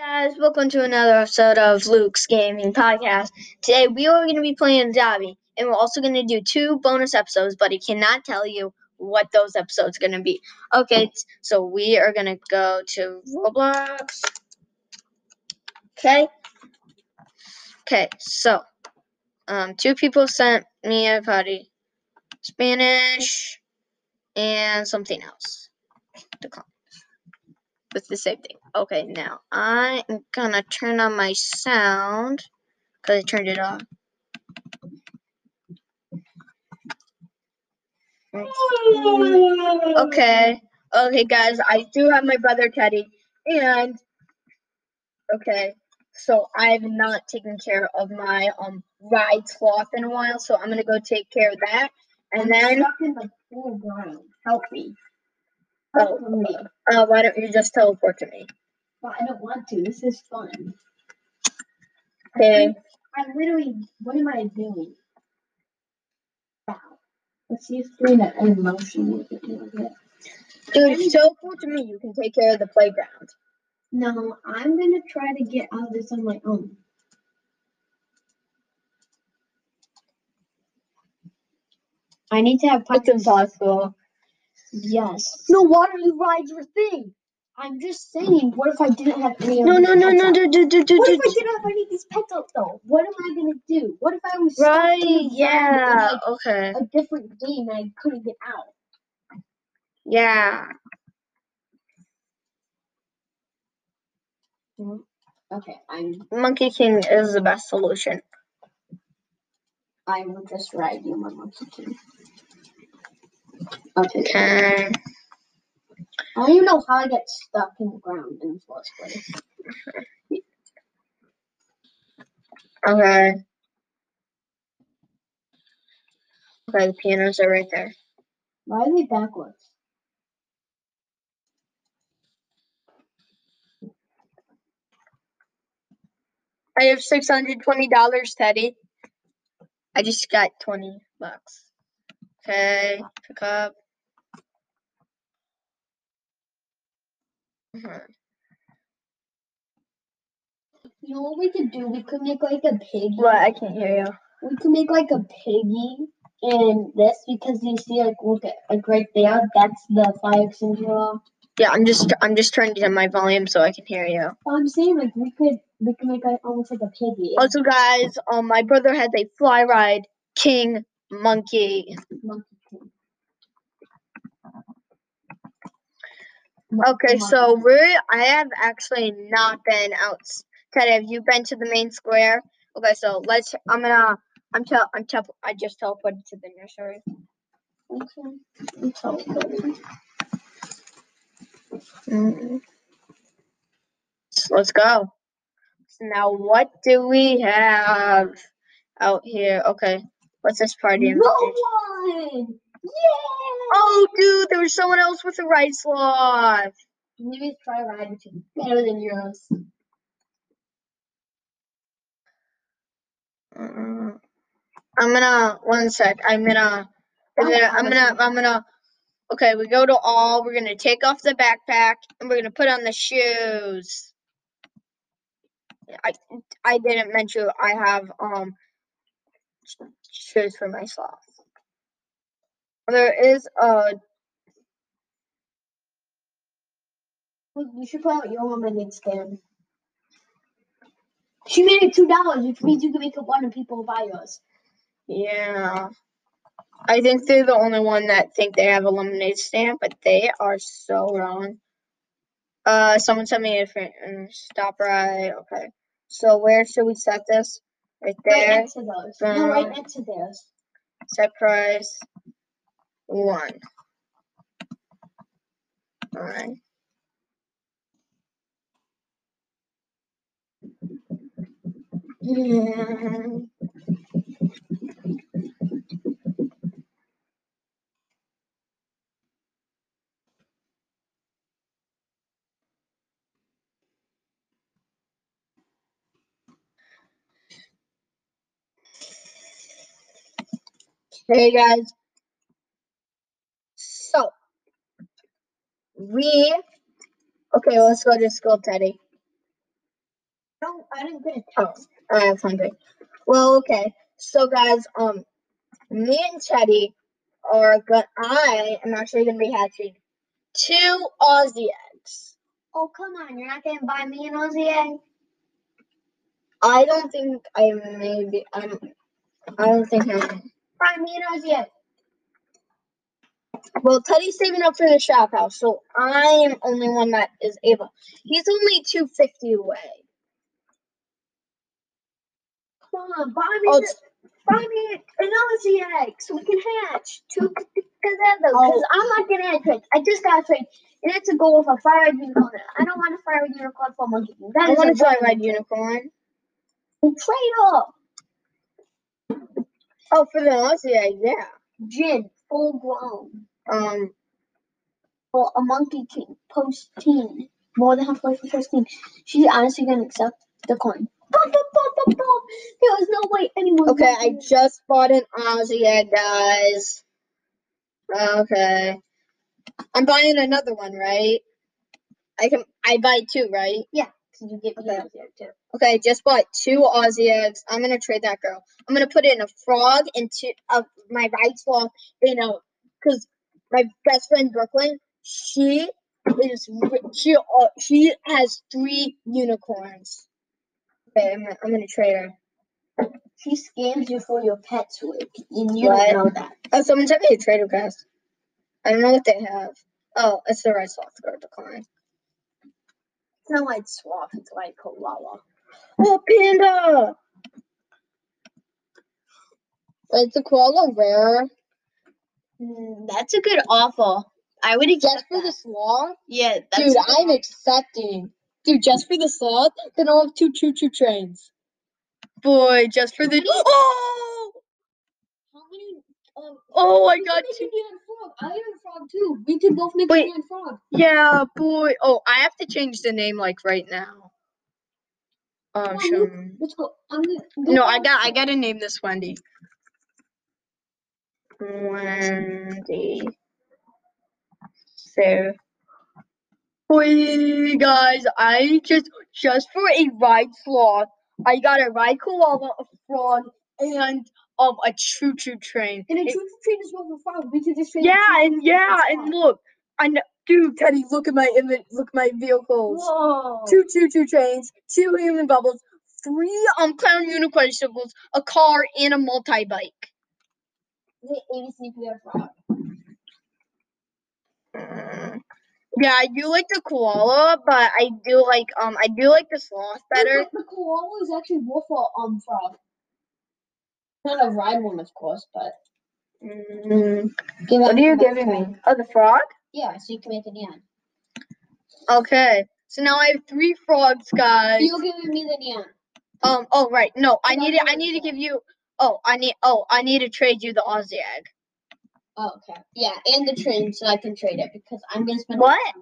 guys, welcome to another episode of Luke's Gaming Podcast. Today we are going to be playing Dobby, and we're also going to do two bonus episodes, but he cannot tell you what those episodes are going to be. Okay, so we are going to go to Roblox. Okay. Okay, so um, two people sent me a party Spanish and something else comment with the same thing. Okay, now I am gonna turn on my sound because I turned it off. Okay, okay, guys, I do have my brother Teddy, and okay, so I have not taken care of my um ride sloth in a while, so I'm gonna go take care of that, and I'm then stuck in the full ground. Help me. oh, Help me. uh, why don't you just teleport to me? But I don't want to. This is fun. Okay. I literally, what am I doing? Wow. Let's see if doing that in motion with it. Dude, you teleport to me, you can take care of the playground. No, I'm gonna try to get out of this on my own. I need to have It's impossible. Yes. No, water rides your thing. I'm just saying, what if I didn't have any No, of no, no, no, out? do, do, do, do, What if I didn't have any of these pets out though? What am I gonna do? What if I was stuck in Right, the ground yeah, in, like, okay. a different game and I couldn't get out? Yeah. Mm, okay, I'm Monkey King is the best solution. I will just ride you, my monkey king. Okay. Okay. I don't even know how I get stuck in the ground in the first place. Okay. Okay, the pianos are right there. Why are they backwards? I have six hundred twenty dollars, Teddy. I just got twenty bucks. Okay, pick up. Mhm. You know what we could do? We could make like a piggy. What? I can't hear you. We could make like a piggy in this because you see like look at like right there, that's the fire extinguisher. Yeah, I'm just I'm just turning down my volume so I can hear you. I'm saying like we could we could make like almost like a piggy. Also, guys, um, my brother has a fly ride king monkey. Monkey Okay, so we I have actually not been out. Teddy, have you been to the main square? Okay, so let's. I'm gonna. I'm tell. I'm tel. I just teleported to the nursery. Okay. I'm teleporting. Mm. So let's go. So now, what do we have out here? Okay, what's this party? No one! Yeah! Oh, dude, there was someone else with a right sloth. Maybe try ride which is better than yours. Mm. I'm gonna one sec. I'm gonna. I'm gonna. I'm gonna. I'm gonna. Okay, we go to all. We're gonna take off the backpack and we're gonna put on the shoes. I I didn't mention I have um shoes for my sloth. There is a You should put out your lemonade stand. She made it two dollars, which means you can make it one and people buy yours. yeah. I think they're the only one that think they have a lemonade stand, but they are so wrong. Uh, someone sent me a friend. uh, Stop right. Okay. So where should we set this? Right there. Right next to those. No, right next to theirs. Set price one. Alright. Hmm. Hey guys. So we okay, let's go to school, Teddy. don't. I didn't get a Oh, text. I was hungry. Well, okay. So, guys, um, me and Teddy are good. I am actually gonna be hatching two Aussie eggs. Oh come on! You're not gonna buy me an Aussie egg? I don't think I maybe I'm. I don't think i can Buy me an Aussie egg. Well, Teddy's saving up for the shop house, so I am only one that is able. He's only two fifty away. Come on, buy me. Oh, the, buy me an Aussie egg so we can hatch two together. Because I'm not getting a trade. I just got a trade. And it's a go with a fire unicorn. I don't want a fire unicorn for monkey. That I is want a try red unicorn. Trade up. Oh, for the Aussie egg, yeah. Jin, full grown. Um, well, a monkey king, post teen. More than halfway from post teen. She's honestly gonna accept the coin. Bum, bum, bum, bum, bum. There was no way anyone. okay, I just bought an Aussie egg, guys. Okay. I'm buying another one, right? I can. I buy two, right? that. You get Okay. Aussie egg too. Okay, I just bought two Aussie eggs. I'm gonna trade that girl. I'm gonna put it in a frog and two of my right claw in a because my best friend Brooklyn, she is she uh, she has three unicorns. Okay, I'm gonna, I'm gonna trade her. She scams you for your pet's wig, and you What? don't know that. Oh, someone sent me a trade request. I don't know what they have. Oh, it's the right soft card decline. It's not like swap. It's like koala. Oh, panda! It's a koala rare. Mm, that's a good offer. I would accept Just for that. the sloth? Yeah, that's Dude, good I'm accepting. Dude, just for the sloth, then I'll have two choo choo trains. Boy, just for the. Oh! How many? Um, Oh, I got two. make Indian frog. I have a frog too. We can both make Wait. Indian frog. Yeah, boy. Oh, I have to change the name like right now. Um, Come on, Luke. Let's go. I'm gonna. No, I got I gotta name this Wendy. Wendy. So Boy guys, I just just for a ride sloth, I got a ride koala, a frog, and um a choo choo train. And a choo choo train is one for frog. We can just trade. yeah, and yeah, and look, I know, dude, Teddy, look at my image, look at my vehicles. Whoa. two choo choo trains, two human bubbles, three um clown unicorn circles, a car, and a multi bike. The ABCPF frog. Yeah, I do like the koala, but I do like um I do like the sloth better. The, koala is actually more for um frog. Not a ride one, of course, but. Mm, what are you giving me? Oh, the frog. Yeah, so you can make it neon. Okay, so now I have three frogs, guys. You're giving me the neon. Um. Oh, right. No, I need it. I need to give you. Oh, I need. Oh, I need to trade you the Aussie egg. Oh, okay. Yeah, and the train so I can trade it because I'm gonna spend. What?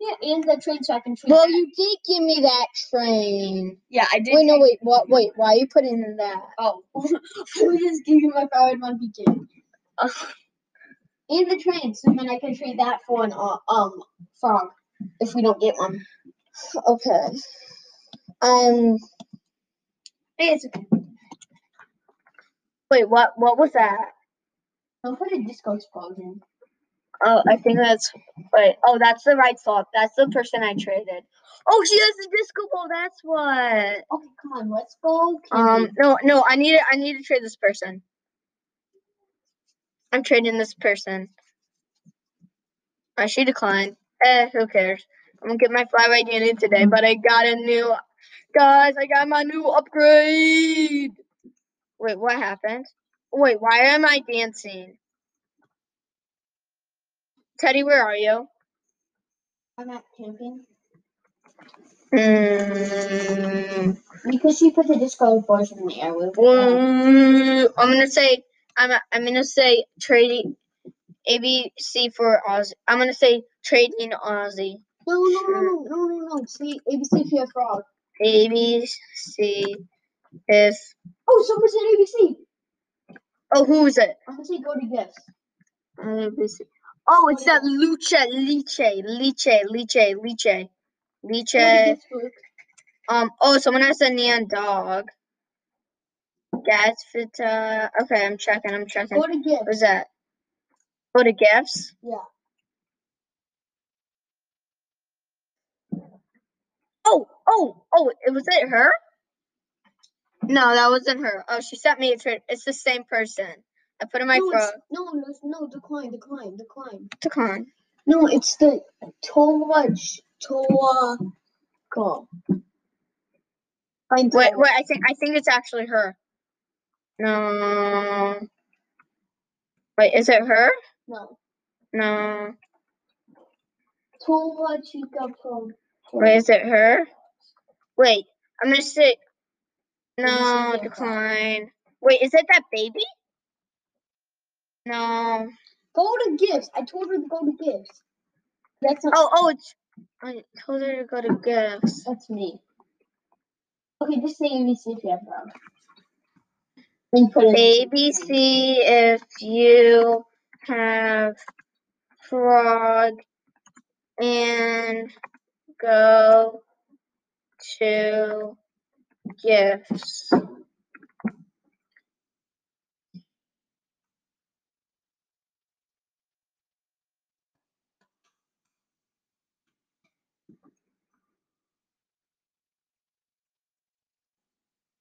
Yeah, and the train so I can trade. Well, that. you did give me that train. Yeah, I did. Wait, no, wait. What? Wait, why are you putting in that? Oh, I was just giving you my powered monkey king. And the train, so then I can trade that for an uh, um frog if we don't get one. Okay. Um. Hey, it's okay. Wait. What? What was that? Don't put a disco explosion. Oh, I think that's. Wait. Oh, that's the right slot. That's the person I traded. Oh, she has the disco ball. That's what. Okay, come on, let's go. Um. No. No. I need. to I need to trade this person. I'm trading this person. Uh, she declined. Eh, who cares? I'm gonna get my fly right in today, but I got a new. Guys, I got my new upgrade. Wait, what happened? Wait, why am I dancing? Teddy, where are you? I'm at camping Mm, because she put the disco explosion in the air. With mm, I'm gonna say I'm I'm gonna say trading ABC for Aussie. I'm gonna say trading Aussie. no, no, no, no, no, no, no. See, ABC for a frog. ABC if Oh, someone said ABC. oh who is it? I'm gonna say go to gifts. ABC. Oh, it's that Luce Liche Liche Liche Liche Liche. Um. Oh, someone has a neon dog. Gas Vita. Okay, I'm checking. I'm checking. Go to gifts. What's that? Go to gifts. Yeah. Oh, oh, oh! It was it her? No, that wasn't her. Oh, she sent me a trade. It's the same person. I put in my no, phone. no, no, no, decline, decline, decline. Decline. No, it's the Toa Toa. Find Wait, wait. I think I think it's actually her. No. Wait, is it her? No. No. Toa Chica from. Wait, is it her? Wait, I'm gonna say. Let me see No, decline. Wait, is it that baby? No. Go to gifts. I told her to go to gifts. That's not. Oh, oh, it's. I told her to go to gifts. That's me. Okay, just say ABC if you have wrong. Then put it. See if you have frog and go to gifts.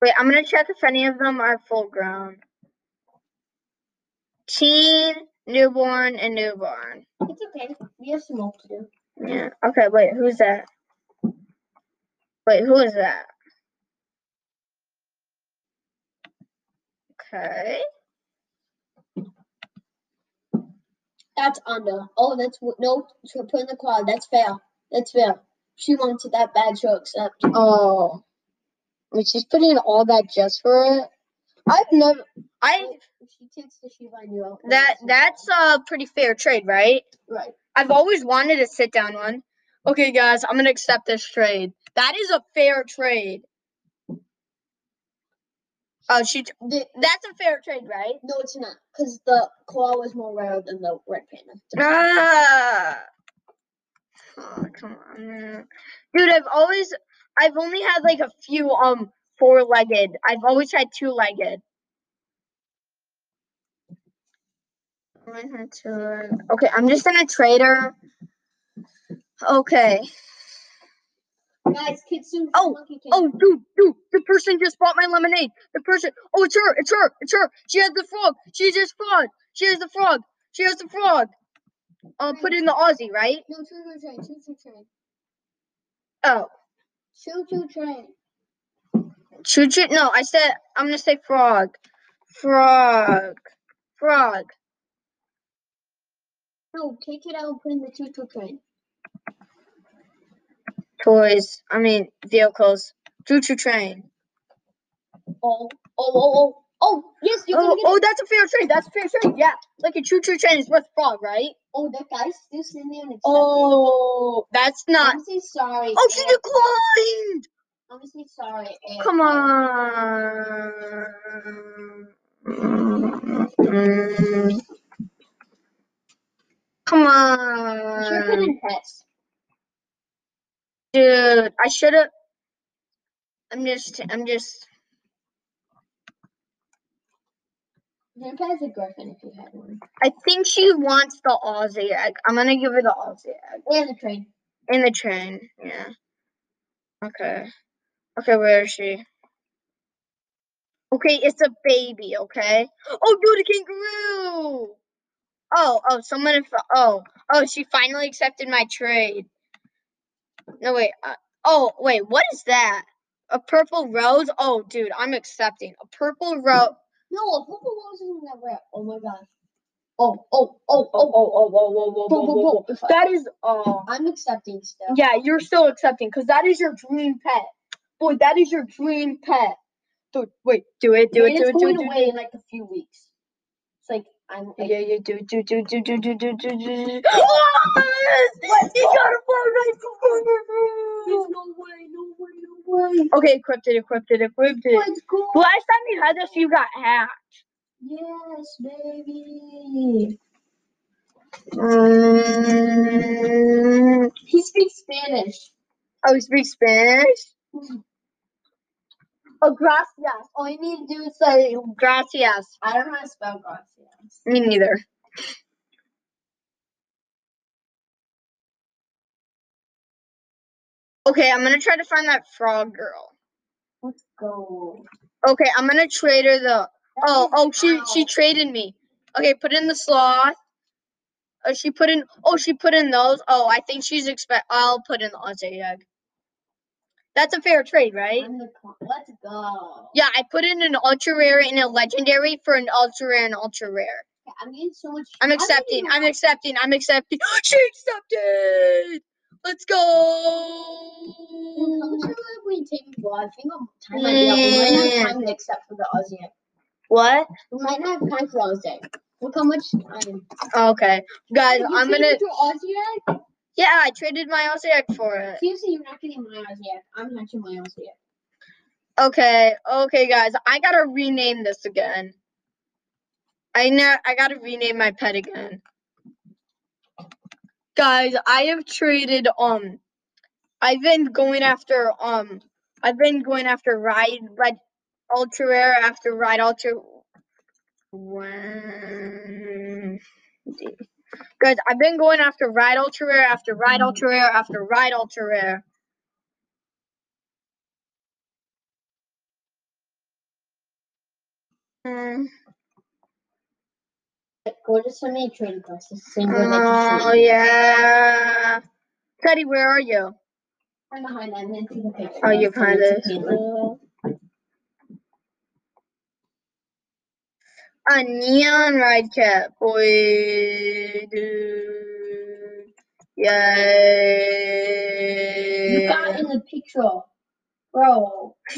Wait, I'm gonna check if any of them are full grown. Teen, newborn, and newborn. It's okay. We have some work to do. Yeah. Okay, wait, who's that? Wait, who is that? Okay. That's under. Oh, that's no. So put in the cloud. That's fair. That's fair. She wanted that bad. She'll accept. Oh. Wait, she's putting all that just for it? I've never I she takes the Shiba Inu that that's a pretty fair trade, right? right. I've always wanted a sit down one. Okay, guys, I'm gonna accept this trade. That is a fair trade. Oh, she. The, That's a fair trade, right? no, it's not. Because the claw was more rare than the red panda. Ah. Oh, come on, dude. I've always, I've only had like a few um four legged. I've always had two legged. Okay, I'm just gonna trade her. Okay. Guys, Kitsune. Oh, Monkey King. Oh, dude, dude, the person just bought my lemonade. The person, oh, it's her, it's her, it's her. She has the frog. She just frog. She has the frog. She has the frog. Uh, put in the Aussie, right? No, choo choo train. Choo choo train. Oh, Choo choo train. choo choo. No, I said I'm gonna say frog, frog, frog. No, take it out and put in the choo choo train. Toys. I mean vehicles. Choo choo train. Oh, oh, oh, oh. Oh, oh yes, you're Oh, get oh, that's a fair trade. That's a fair trade. Yeah, like a choo choo train is worth frog, right? Oh, that guy's still sitting there and. Oh, that's not. I'm sorry. Oh, she declined. I'm sorry. Come on. Come You should put on. in pets. Dude, I should have. I'm just, I'm just. Has a griffin if you had one. I think she wants the Aussie egg. I'm gonna give her the Aussie egg. And the train. In the train, yeah. Okay. Okay, where is she? Okay, it's a baby, okay? Oh, dude, a kangaroo! Oh, oh, someone, oh, oh, she finally accepted my trade. No, wait, uh, oh, wait, what is that? A purple rose? Oh, dude, I'm accepting. A purple rose. No, a purple rose isn't that rare. Oh my god. Oh, oh, oh, Oh, oh. oh, oh, whoa. If I- That is, oh. I'm accepting still. Yeah, you're still accepting because that is your dream pet. Boy, that is your dream pet. Dude, wait, do it, do it, do it, do going it, do away in like a few weeks. It's like I'm Yeah, yeah, do do do do do do do do do. Yes! He got a far right There's no way, no way, no way. Okay, equipped it, equipped it, equipped it. Let's go. Last time you had this, you got hacked. Yes, baby. Mm. He speaks Spanish. Oh, you speak Spanish? Oh, gracias. All you need to do is say gracias. I don't know how to spell gracias. Me neither. Okay, I'm gonna try to find that frog girl. Let's go. Okay, I'm gonna trade her the. Oh, oh, she she traded me. Okay, put in the sloth. Oh, she put in. Oh, she put in those. Oh, I think she's expect. I'll put in the Aussie egg. That's a fair trade, right? I'm the con- Let's go. Yeah, I put in an ultra rare and a legendary for an ultra rare and ultra rare. Okay, I'm getting so much. I'm accepting. I'm accepting. I'm accepting. She accepted. Let's Well, go. how much time have we taken for? I think I'm time might be up. We might not have mm. time to accept for the Aussie. What? We might not have time for Aussie. Look how much time. Okay, guys, I'm gonna. Your Aussie egg? Yeah, I traded my Aussie for it. Seriously, you're not getting my Aussie. I'm hatching my Aussie. Okay, okay, guys, I gotta rename this again. I know I gotta rename my pet again. Guys, I have traded um I've been going after um I've been going after ride red ultra rare after ride ultra One- Guys, I've been going after ride ultra rare after ride ultra rare after ride ultra rare. Hmm. Go to so many trading places. Oh yeah. Teddy, where are you? I'm behind that and then take a picture. Oh, you're behind it. A neon ride cap, boy. Yay. You got in the picture. Bro.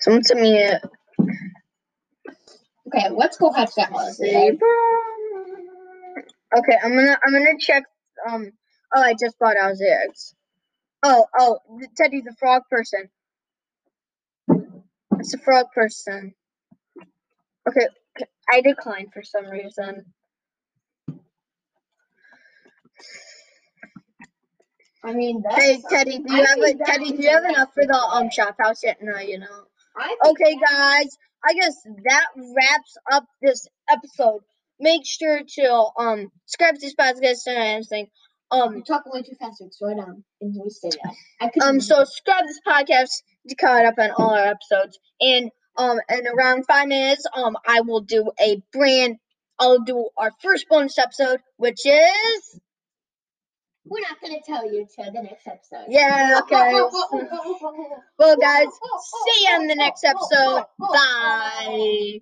Someone sent me a Okay, let's go hatch that. Saber. Okay, I'm gonna I'm gonna check. Um. Oh, I just bought Owl's eggs. Oh, oh, Teddy's a frog person. It's a frog person. Okay, I declined for some reason. I mean, that's. Hey, Teddy, do you I have a, Teddy? Do you have enough for the um shop house yet? No, you know. Okay, guys, I guess that wraps up this episode. Make sure to um subscribe to this podcast and everything. Um, You're talking way too fast. so Slow down and we say that. I. Um, so subscribe to this podcast to caught up on all our episodes. And um, in around five minutes, um, I will do a brand. I'll do our first bonus episode, which is we're not gonna tell you till the next episode. yeah. Okay. Well, guys, see you on the next episode. Bye.